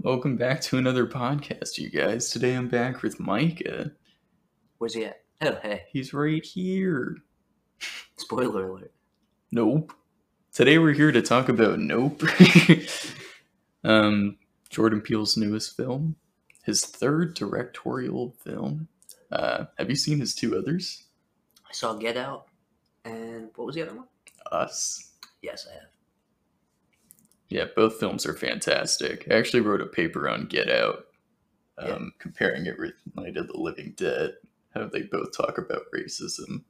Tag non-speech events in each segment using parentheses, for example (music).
Welcome back to another podcast, you guys. Today I'm back with Micah. Where's he at? Oh, hey. He's right here. Spoiler alert. Nope. Today we're here to talk about Nope. (laughs) um, Jordan Peele's newest film, his third directorial film. Uh, have you seen his two others? I saw Get Out. And what was the other one? Us. Yes, I have. Yeah, both films are fantastic. I actually wrote a paper on Get Out, um, Yeah. comparing it with Night of the Living Dead, how they both talk about racism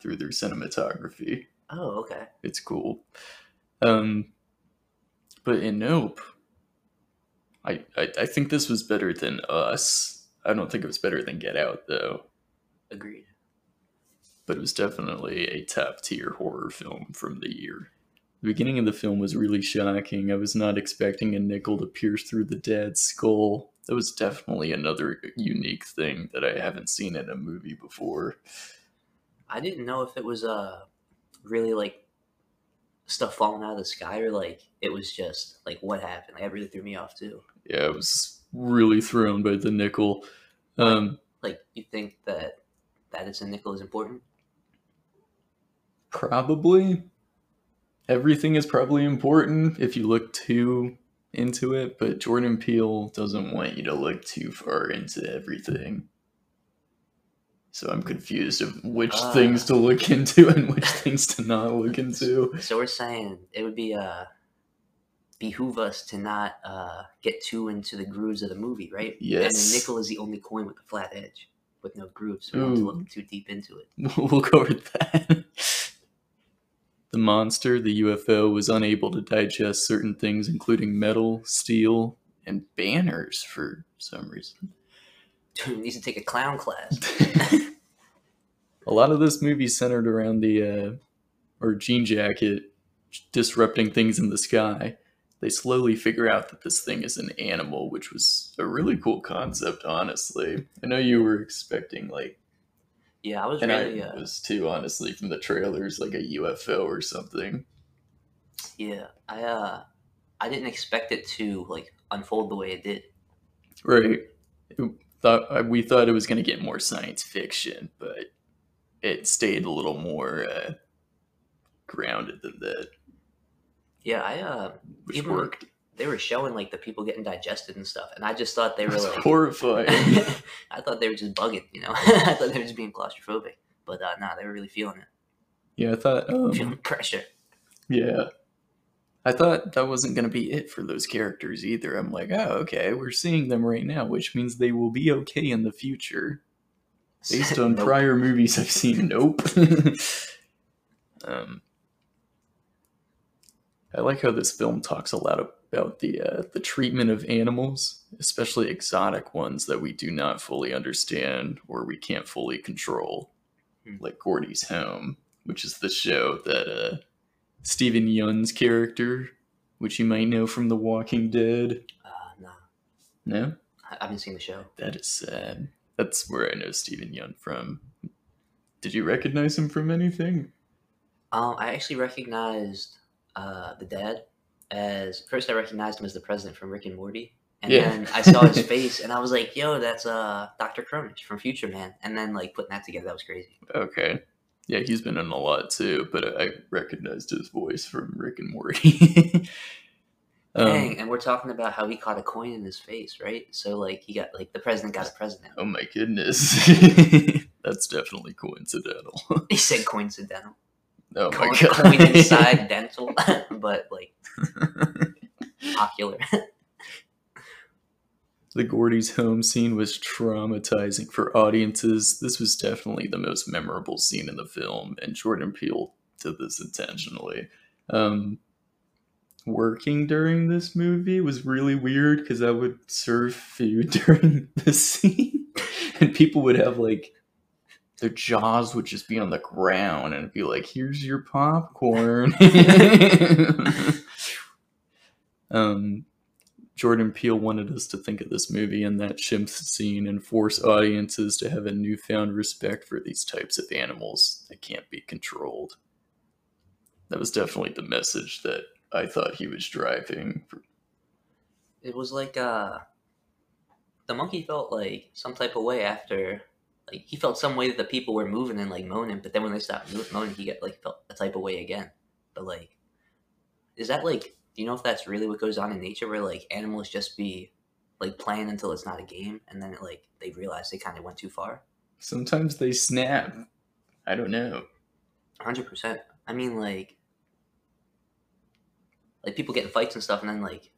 through their cinematography. Oh, okay. It's cool. Um, but in Nope, I, I I think this was better than Us. I don't think it was better than Get Out though, Agreed. but it was definitely a top tier horror film from the year. The beginning of the film was really shocking. I was not expecting a nickel to pierce through the dad's skull. That was definitely another unique thing that I haven't seen in a movie before. I didn't know if it was uh really like stuff falling out of the sky or like it was just like what happened. Like, that really threw me off too. Yeah, I was really thrown by the nickel. Um, Like you think that that it's a nickel is important? Probably. Everything is probably important if you look too into it, but Jordan Peele doesn't want you to look too far into everything. So I'm confused of which Ah. things to look into (laughs) and which things to not look into. So we're saying it would be uh behoove us to not uh get too into the grooves of the movie, right? And Yes. the nickel is the only coin with a flat edge with no grooves. We don't have to look too deep into it. (laughs) We'll go with that. The monster, the UFO, was unable to digest certain things, including metal, steel, and banners for some reason. Dude needs to take a clown class. (laughs) (laughs) a lot of this movie centered around the uh, or jean jacket disrupting things in the sky they slowly figure out that this thing is an animal which was a really cool concept honestly i know you were expecting like Yeah, I was and really i uh, was too honestly from the trailers like a ufo or something yeah. I uh I didn't expect it to like unfold the way it did. right It thought we thought it was going to get more science fiction but it stayed a little more uh, grounded than that Yeah, I uh which Even- worked they were showing like the people getting digested and stuff, and I just thought they were like horrifying (laughs) I thought they were just bugging, you know. (laughs) I thought they were just being claustrophobic, but uh, nah, they were really feeling it, Yeah, I thought. Um, feeling (laughs) pressure. yeah, I thought that wasn't going to be it for those characters either. I'm like, oh, okay, we're seeing them right now, which means they will be okay in the future, based on Nope. prior movies I've seen. Nope. um, I like how this film talks a lot about the uh, the treatment of animals, especially exotic ones that we do not fully understand or we can't fully control, Hmm. like Gordy's Home, which is the show that uh, Steven Yeun's character, which you might know from The Walking Dead. Uh, nah, No, I I haven't seen the show. that is sad. That's where I know Steven Yeun from. Did you recognize him from anything? Um, I actually recognized uh, the dad as first. I recognized him as the president from Rick and Morty, and Yeah. then I saw his (laughs) face, and I was like, "Yo, that's uh Dr. Kronish from Future Man." And then like putting that together, that was crazy. Okay. Yeah, he's been in a lot too, but I recognized his voice from Rick and Morty. (laughs) um, Dang, and we're talking about how he caught a coin in his face, right? So like he got like the president got a president. oh my goodness. (laughs) That's definitely coincidental. He said coincidental. Oh my Coin, god. coin inside (laughs) dental, (laughs) but like ocular. (laughs) the Gordy's home scene was traumatizing for audiences. This was definitely the most memorable scene in the film, and Jordan Peele did this intentionally. Um, working during this movie was really weird because I would serve food during the scene, and people would have like their jaws would just be on the ground and be like, "Here's your popcorn." (laughs) um, Jordan Peele wanted us to think of this movie in that chimp scene and force audiences to have a newfound respect for these types of animals that can't be controlled. That was definitely the message that I thought he was driving. It was like uh, the monkey felt like some type of way after. Like he felt some way that the people were moving and like moaning, but then when they stopped mo- moaning, he got like felt a type of way again. But like, is that like? Do you know if that's really what goes on in nature, where like animals just be like playing until it's not a game, and then like they realize they kind of went too far? Sometimes they snap. I don't know. Hundred percent. I mean, like, like people get in fights and stuff, and then like,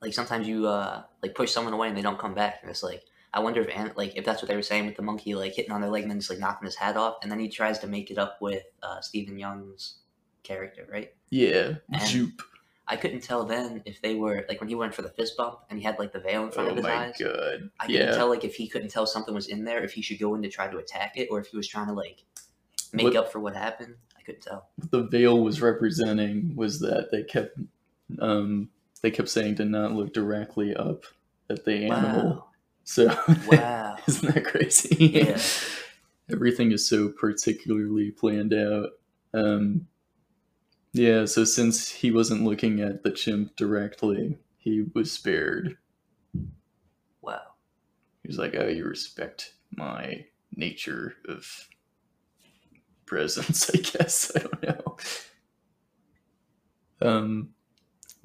like sometimes you uh like push someone away and they don't come back, and it's like I wonder if an- like if that's what they were saying with the monkey like hitting on their leg and then just like knocking his hat off, and then he tries to make it up with uh, Steven Yeun's character, right? Yeah, And- Jupe. I couldn't tell then if they were like when he went for the fist bump and he had like the veil in front Oh of his my eyes. god. I couldn't Yeah. tell like if he couldn't tell something was in there, if he should go in to try to attack it, or if he was trying to like make What- up for what happened. I couldn't tell. What the veil was representing was that they kept um they kept saying to not look directly up at the animal. Wow. So Wow. (laughs) isn't that crazy? Yeah. (laughs) Everything is so particularly planned out. Um yeah, so since he wasn't looking at the chimp directly, he was spared. Wow. He was like, "Oh, you respect my nature of presence, (laughs) I guess. I don't know." Um,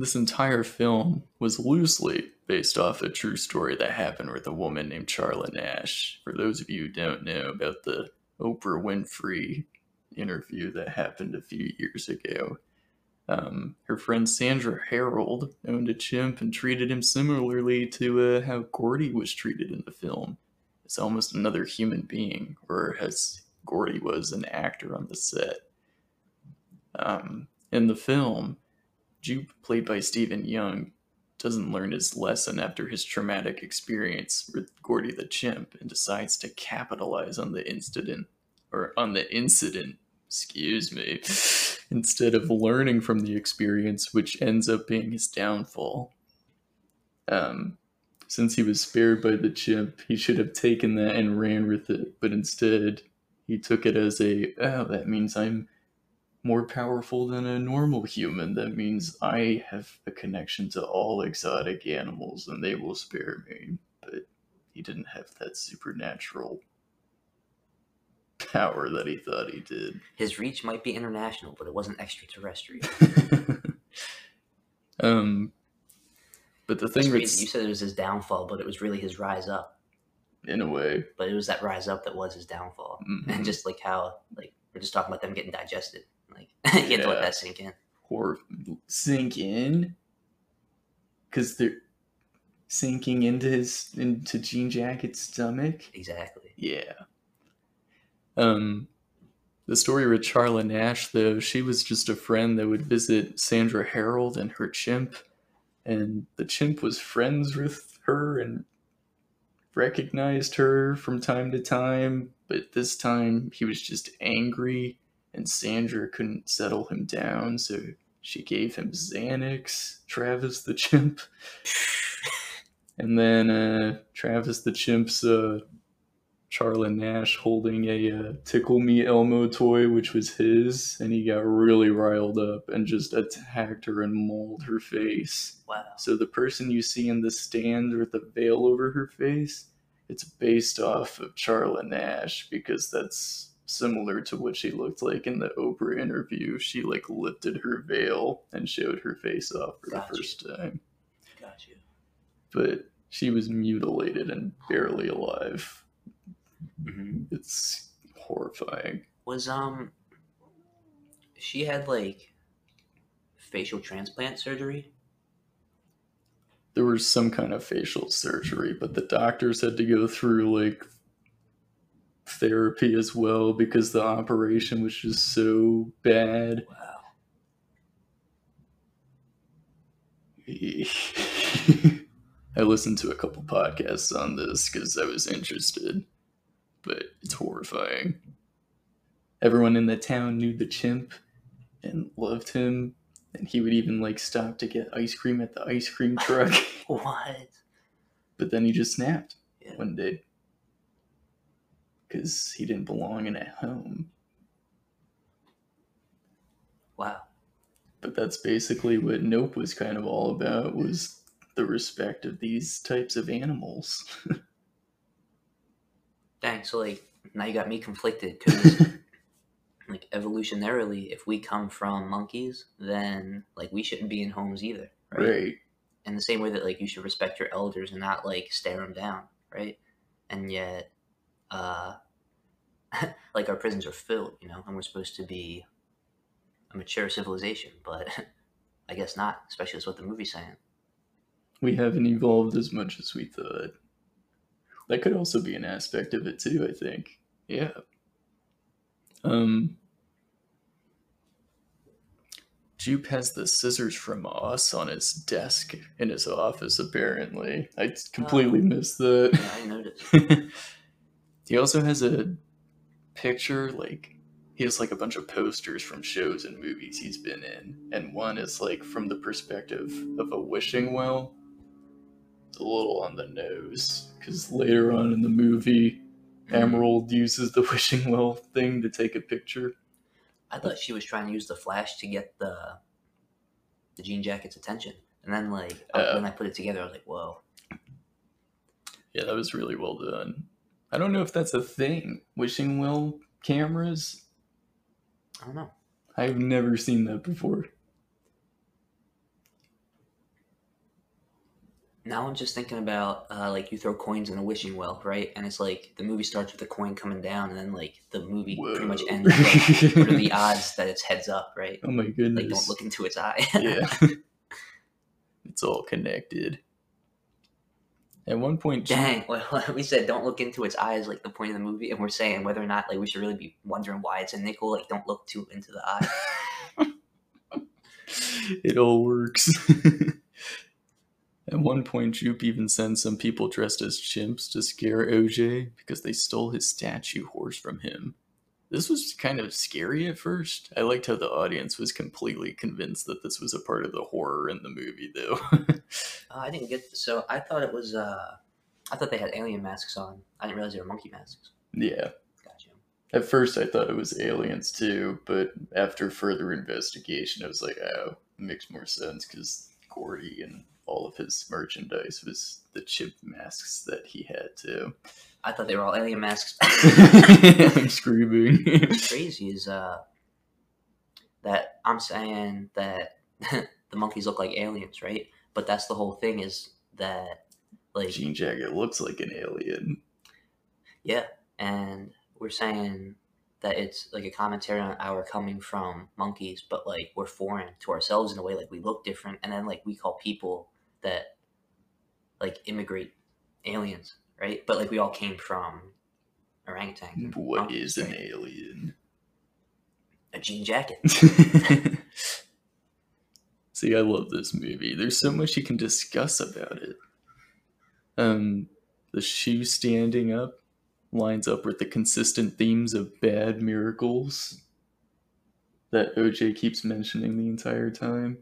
this entire film was loosely based off a true story that happened with a woman named Charla Nash. For those of you who don't know about the Oprah Winfrey interview that happened a few years ago, um, her friend Sandra Herold owned a chimp and treated him similarly to uh, how Gordy was treated in the film. It's almost another human being, or as Gordy was an actor on the set. Um, in the film, Jupe, played by Steven Yeun, doesn't learn his lesson after his traumatic experience with Gordy the chimp and decides to capitalize on the incident, or on the incident, excuse me, (laughs) instead of learning from the experience, which ends up being his downfall. Um, since he was spared by the chimp, he should have taken that and ran with it, but instead, he took it as a, oh, that means I'm more powerful than a normal human. That means I have a connection to all exotic animals and they will spare me. But he didn't have that supernatural power that he thought he did. His reach might be international, but it wasn't extraterrestrial. (laughs) um, but the thing that's You said it was his downfall, but it was really his rise up. in a way, But it was that rise up that was his downfall. mhm, And just like how, like, we're just talking about them getting digested. Like, (laughs) you have to let that sink in. or sink in, because they're sinking into his into Jean Jacket's stomach. Exactly. Yeah. Um, the story with Charla Nash, though, she was just a friend that would visit Sandra Herold and her chimp, and the chimp was friends with her and recognized her from time to time, but this time he was just angry, and Sandra couldn't settle him down, so she gave him Xanax, Travis the chimp. (laughs) And then uh, Travis the chimp's uh, Charla Nash holding a uh, Tickle Me Elmo toy, which was his, and he got really riled up and just attacked her and mauled her face. Wow. So the person you see in the stand with the veil over her face, it's based off of Charla Nash because that's similar to what she looked like in the Oprah interview. She like lifted her veil and showed her face off for Gotcha. the first time Got you. but she was mutilated and barely alive. hmm It's horrifying. Was, um, she had, like, facial transplant surgery? There was some kind of facial surgery, but the doctors had to go through like therapy as well because the operation was just so bad. Wow. I listened to a couple podcasts on this because I was interested, but it's horrifying. Everyone in the town knew the chimp and loved him, and he would even like stop to get ice cream at the ice cream truck. (laughs) What? but then he just snapped Yeah. one day because he didn't belong in a home. Wow. But that's basically what Nope was kind of all about was the respect of these types of animals. (laughs) Dang, so like now you got me conflicted because (laughs) like evolutionarily, if we come from monkeys, then like we shouldn't be in homes either, right? right. In the same way that like you should respect your elders and not like stare them down, right? And yet, uh, (laughs) like our prisons are filled, you know, and we're supposed to be a mature civilization, but (laughs) I guess not. Especially that's what the movie's saying. We haven't evolved as much as we thought. That could also be an aspect of it too, I think. Yeah. Um Jupe has the scissors from Us on his desk in his office, apparently. I completely Oh. missed that. Yeah, I noticed. (laughs) he also has a picture, like, he has like a bunch of posters from shows and movies he's been in. And one is like from the perspective of a wishing well. It's a little on the nose, because later on in the movie, Emerald uses the (laughs) wishing well thing to take a picture. I thought she was trying to use the flash to get the the jean jacket's attention, and then like Oh. when I put it together, I was like, "Whoa!" Yeah, that was really well done. I don't know if that's a thing. Wishing well cameras? I don't know. I've never seen that before. Now I'm just thinking about uh, like you throw coins in a wishing well, right? And it's like the movie starts with the coin coming down, and then like the movie pretty much ends. With, like, what are the odds that it's heads up, right? Oh my goodness. Like don't look into its eye. (laughs) yeah. it's all connected. At one point, Dang. (laughs) Well, we said don't look into its eyes, like the point of the movie, and we're saying whether or not like we should really be wondering why it's a nickel. Like don't look too into the eye. (laughs) it all works. At one point, Jupe even sends some people dressed as chimps to scare OJ because they stole his statue horse from him. This was kind of scary at first. I liked how the audience was completely convinced that this was a part of the horror in the movie, though. Uh, I didn't get so I thought it was. uh I thought they had alien masks on. I didn't realize they were monkey masks. yeah. Gotcha. At first, I thought it was aliens too, but after further investigation, I was like, oh, it makes more sense because Gordy and all of his merchandise was the chip masks that he had too. I thought they were all alien masks. (laughs) (laughs) I'm screaming. What's crazy is uh that I'm saying that (laughs) the monkeys look like aliens, right? But that's the whole thing is that like Jean Jacket looks like an alien. yeah, and we're saying that it's like a commentary on our coming from monkeys, but like we're foreign to ourselves in a way, like we look different, and then like we call people that like immigrate aliens, right? But like we all came from orangutans. and What monkeys, is an alien? A jean jacket. (laughs) (laughs) See, I love this movie. There's so much you can discuss about it. Um, the shoe standing up lines up with the consistent themes of bad miracles that OJ keeps mentioning the entire time.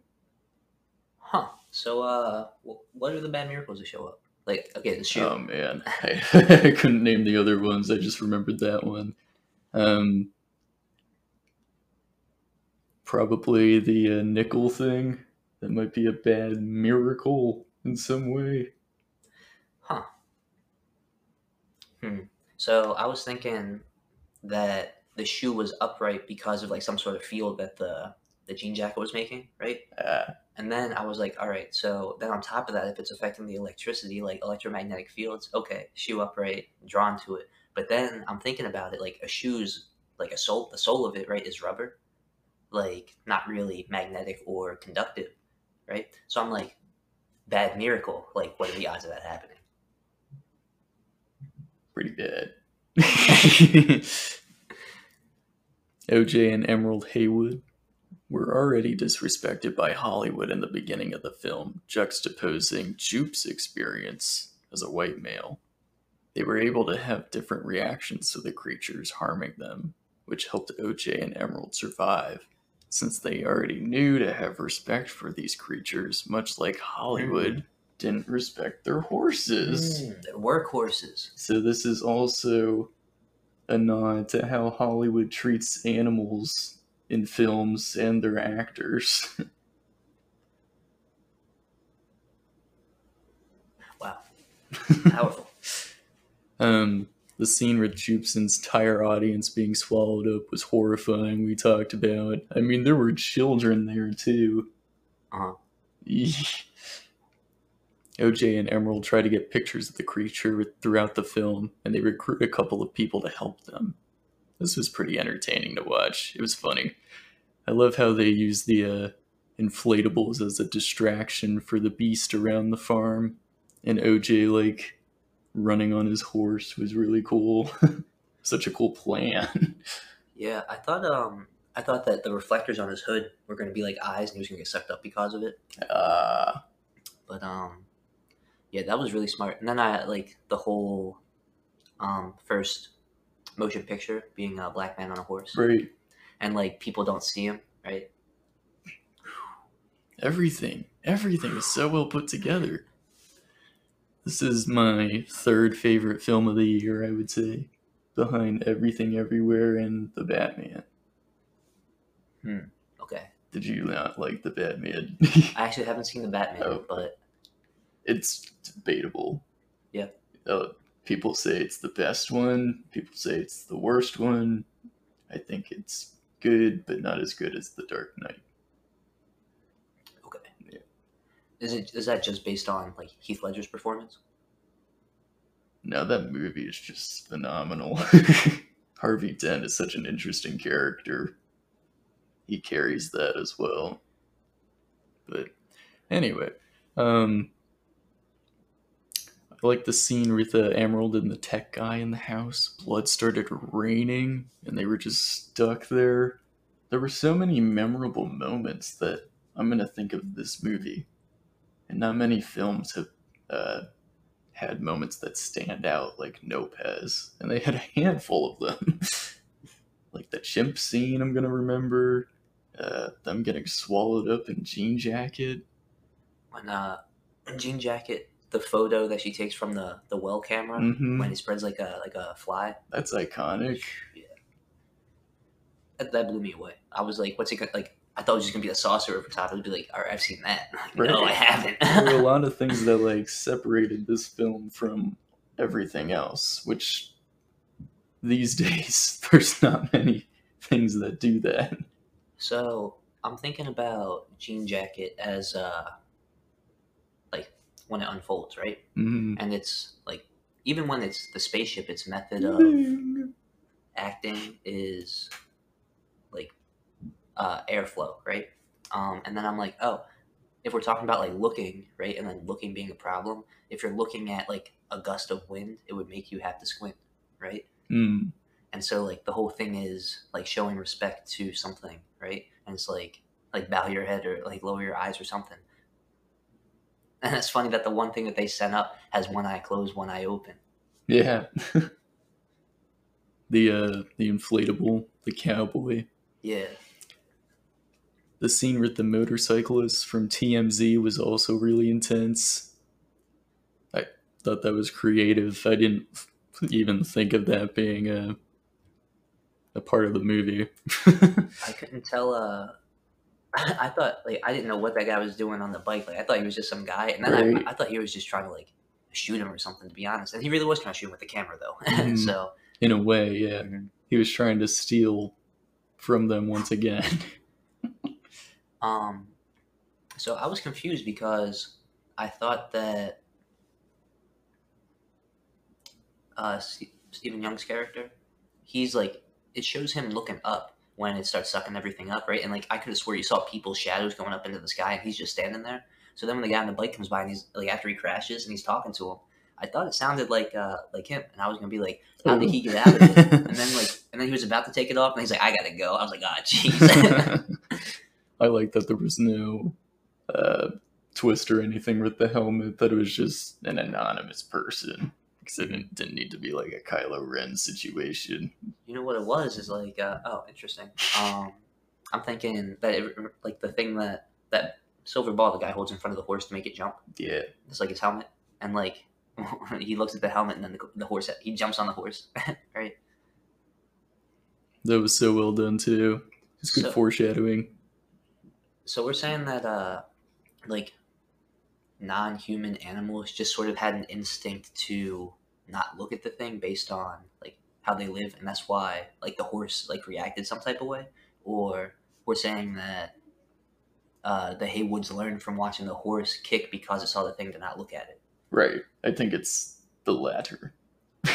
Huh. So, uh, what are the bad miracles that show up? Like, okay, the shoe. Oh man, I, (laughs) I couldn't name the other ones. I just remembered that one. Um, probably the uh, nickel thing. That might be a bad miracle in some way. Huh. Hmm. So I was thinking that the shoe was upright because of like some sort of field that the the jean jacket was making, right? Ah, And then I was like, all right. So then on top of that, if it's affecting the electricity, like electromagnetic fields, okay, shoe upright, drawn to it. But then I'm thinking about it, like a shoe's like a sole, the sole of it, right, is rubber, like not really magnetic or conductive, right? So I'm like, bad miracle. Like, what are the odds of that happening? pretty bad. (laughs) OJ and Emerald Haywood were already disrespected by Hollywood in the beginning of the film, juxtaposing Jupe's experience as a white male. They were able to have different reactions to the creatures harming them, which helped OJ and Emerald survive, since they already knew to have respect for these creatures, much like Hollywood didn't respect their horses. Mm, they're workhorses. So this is also a nod to how Hollywood treats animals in films and their actors. (laughs) Wow, (laughs) powerful. Um, the scene with Jupson's entire audience being swallowed up was horrifying. We talked about. I mean, there were children there too. Uh-huh. (laughs) OJ and Emerald try to get pictures of the creature throughout the film, and they recruit a couple of people to help them. This was pretty entertaining to watch. It was funny. I love how they use the uh, inflatables as a distraction for the beast around the farm, and OJ like running on his horse was really cool. (laughs) Such a cool plan. Yeah, I thought um I thought that the reflectors on his hood were going to be like eyes, and he was going to get sucked up because of it. Ah, But um, yeah, that was really smart. And then I like the whole um first motion picture being a black man on a horse, right. and like people don't see him, right? Everything, everything is so well put together. This is my third favorite film of the year, I would say, behind Everything Everywhere and The Batman. Hmm. Okay, Did you not like The Batman? (laughs) I actually haven't seen the Batman, Oh. but it's debatable. Yeah. Uh, people say it's the best one. People say it's the worst one. I think it's good, but not as good as The Dark Knight. okay. Yeah. Is it is that just based on like Heath Ledger's performance? No, that movie is just phenomenal. (laughs) Harvey Dent is such an interesting character. He carries that as well. But anyway, um, I like the scene with the Emerald and the tech guy in the house. Blood started raining, and they were just stuck there. There were so many memorable moments that I'm gonna think of this movie, and not many films have uh, had moments that stand out like Nope has, and they had a handful of them. (laughs) like the chimp scene, I'm gonna remember. Uh, them getting swallowed up in Jean Jacket. When uh, Jean Jacket, the photo that she takes from the the well camera Mhm. when he spreads like a like a fly, That's iconic. that, that blew me away. I was like, what's it gonna like? I thought it was just gonna be a saucer over top. It would be like, all right, I've seen that. Like, (laughs) No, I haven't. there were a (laughs) lot of things that like separated this film from everything else, which these (laughs) days there's not many things that do that. So I'm thinking about Jean Jacket as uh when it unfolds, right? Mhm. And it's like even when it's the spaceship, its method of acting is like uh airflow, right? Um and then I'm like, oh, if we're talking about like looking, right, and then looking being a problem, if you're looking at like a gust of wind, it would make you have to squint, right? Mm. and so like the whole thing is like showing respect to something right and it's like like bow your head or like lower your eyes or something and (laughs) it's funny that the one thing that they sent up has one eye closed one eye open Yeah. (laughs) the uh the inflatable, the cowboy. yeah The scene with the motorcyclist from TMZ was also really intense. I thought that was creative. I didn't even think of that being a a part of the movie. (laughs) i couldn't tell uh (laughs) i thought like i didn't know what that guy was doing on the bike like i thought he was just some guy and then Right. I, I thought he was just trying to like shoot him or something to be honest and he really was trying to shoot him with the camera though (laughs) Mhm. so In a way, yeah. Mhm. He was trying to steal from them once again. (laughs) Um, so I was confused because I thought that uh, Steven Yeun's character, he's like, it shows him looking up when it starts sucking everything up, right? And like, I could have swore you saw people's shadows going up into the sky, and he's just standing there. So then when the guy on the bike comes by and he's like, after he crashes and he's talking to him, I thought it sounded like uh like him, and I was gonna be like, how did he get out of it? And then like, and then he was about to take it off, and he's like, I gotta go. I was like, ah, jeez. (laughs) I like that there was no uh, twist or anything with the helmet. That it was just an anonymous person because it didn't, didn't need to be like a Kylo Ren situation. You know what it was is like, uh, oh, interesting. Um, I'm thinking that it, like the thing that that silver ball the guy holds in front of the horse to make it jump. Yeah, It's like his helmet, and like (laughs) he looks at the helmet, and then the, the horse he jumps on the horse, (laughs) right? that was so well done too. It's good So- foreshadowing. So we're saying that uh, like non-human animals just sort of had an instinct to not look at the thing based on like how they live, and that's why like the horse like reacted some type of way, or we're saying that uh, the Haywoods learned from watching the horse kick because it saw the thing to not look at it. Right. I think it's the latter. (laughs)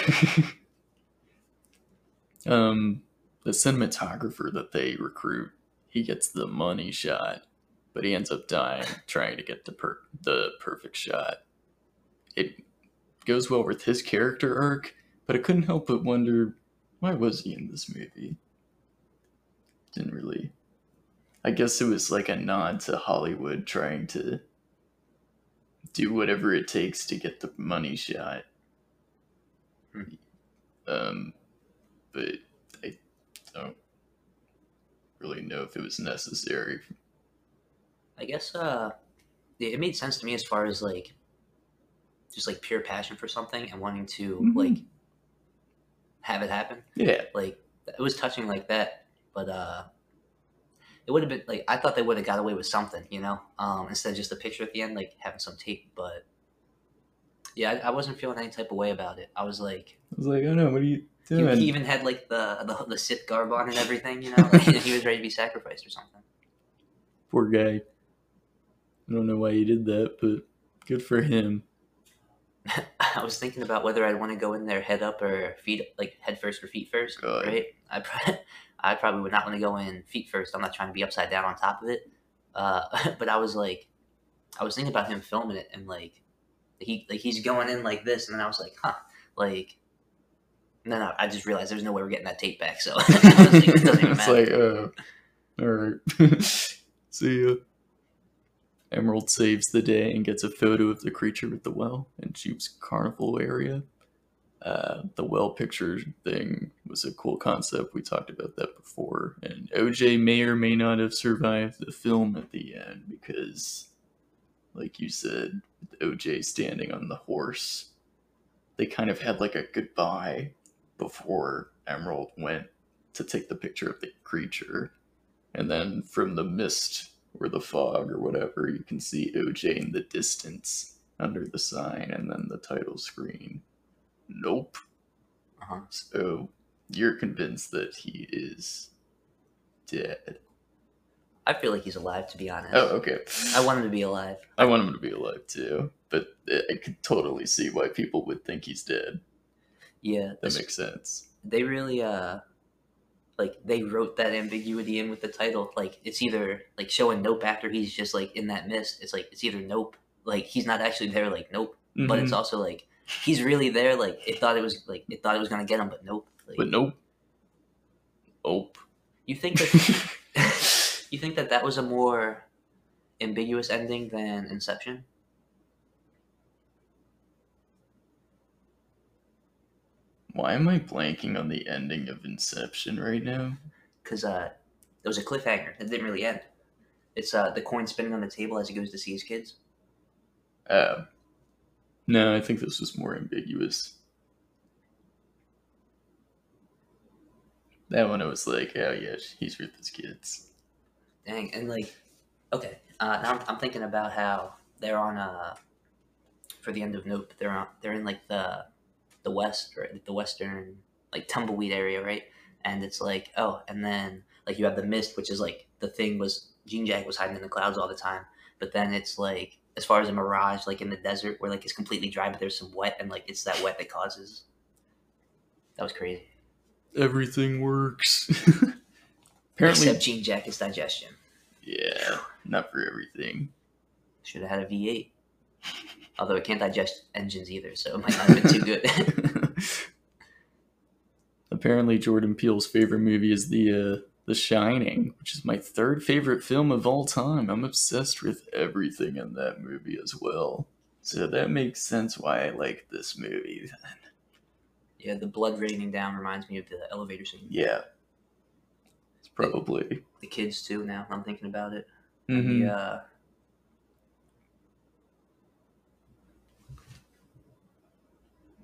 um, the cinematographer that they recruit, he gets the money shot, but he ends up dying trying to get the per- the perfect shot. It goes well with his character arc, but I couldn't help but wonder why was he in this movie? Didn't really. I guess it was like a nod to Hollywood trying to do whatever it takes to get the money shot. Hmm. Um, but I don't really know if it was necessary. I guess uh, it made sense to me as far as like just like pure passion for something and wanting to Mhm. like have it happen. Yeah, Like it was touching like that, but uh, it would have been like I thought they would have got away with something, you know, um, instead of just a picture at the end, like having some tape. But yeah, I, I wasn't feeling any type of way about it. I was like, I was like, oh no, what are you he, doing? he even had like the the, the Sith garb on and everything, you know, like, (laughs) he was ready to be sacrificed or something. Poor guy. I don't know why he did that, but good for him. (laughs) I was thinking about whether I'd want to go in there head up or feet like head first or feet first, God. right? I pro- (laughs) I probably would not want to go in feet first. I'm not trying to be upside down on top of it. Uh, (laughs) but I was like, I was thinking about him filming it and like he like he's going in like this, and then I was like, huh, like. No, no, I just realized there's no way we're getting that tape back, so I was like, it doesn't even it's like, uh, all right. See ya. Emerald saves the day and gets a photo of the creature with the well in Jupe's carnival area. Uh, the well picture thing was a cool concept. We talked about that before. And OJ may or may not have survived the film at the end because, like you said, with OJ standing on the horse, they kind of had like a goodbye before Emerald went to take the picture of the creature. And then from the mist or the fog or whatever, you can see OJ in the distance under the sign and then the title screen. Nope. Uh-huh. So you're convinced that he is dead. I feel like he's alive, to be honest. Oh, okay. I want him to be alive. I want him to be alive too, but I could totally see why people would think he's dead. Yeah, That makes sense. they really uh like they wrote that ambiguity in with the title like it's either like showing nope after he's just like in that mist it's like it's either nope like he's not actually there like nope but it's Mhm. also like he's really there like it thought it was like it thought it was gonna get him but nope like, but nope. Nope. you think that (laughs) (laughs) you think that that was a more ambiguous ending than inception Why am I blanking on the ending of Inception right now? because uh there was a cliffhanger it didn't really end it's uh the coin spinning on the table as he goes to see his kids Uh, no, I think this was more ambiguous. That one, I was like, oh yeah, he's with his kids. Dang, and like, okay, uh, now I'm, I'm thinking about how they're on uh for the end of Nope. They're on they're in like the the west or the western like tumbleweed area, right? And it's like oh, and then like you have the mist, which is like the thing was Jean Jack was hiding in the clouds all the time, but then it's like as far as a mirage, like in the desert where like it's completely dry, but there's some wet, and like it's that wet that causes. That was crazy. Everything works. (laughs) Apparently, Except Jean Jack's digestion. yeah, not for everything. Should have had a V8. Although it can't digest engines either, so it might not have been too good. (laughs) Apparently, Jordan Peele's favorite movie is the uh, The Shining, which is my third favorite film of all time. I'm obsessed with everything in that movie as well. So that makes sense why I like this movie. Then. yeah, the blood raining down reminds me of the elevator scene. Yeah, it's probably. The kids too. Now I'm thinking about it. Mhm. The, uh,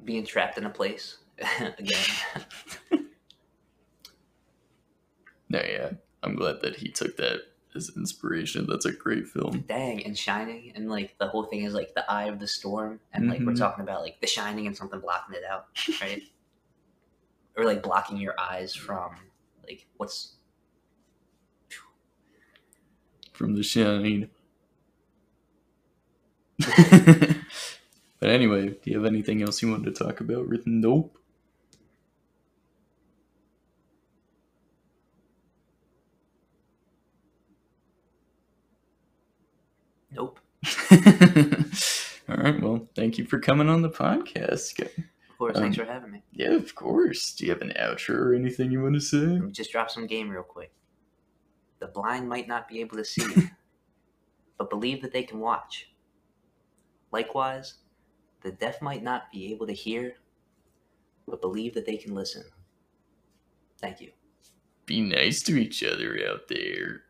being trapped in a place (laughs) again. (laughs) No, yeah, I'm glad that he took that as inspiration. That's a great film. Dang, and Shining, and like the whole thing is like the eye of the storm, and like we're Mhm. talking about like the Shining and something blocking it out, right? (laughs) or like blocking your eyes from like what's from The Shining. But anyway, do you have anything else you wanted to talk about? Written nope. nope. (laughs) All right. Well, thank you for coming on the podcast. Of course, thanks Um, for having me. Yeah, of course. Do you have an outro or anything you want to say? Just drop some game real quick. The blind might not be able to see, (laughs) but believe that they can watch. Likewise, the deaf might not be able to hear, but believe that they can listen. Thank you. Be nice to each other out there.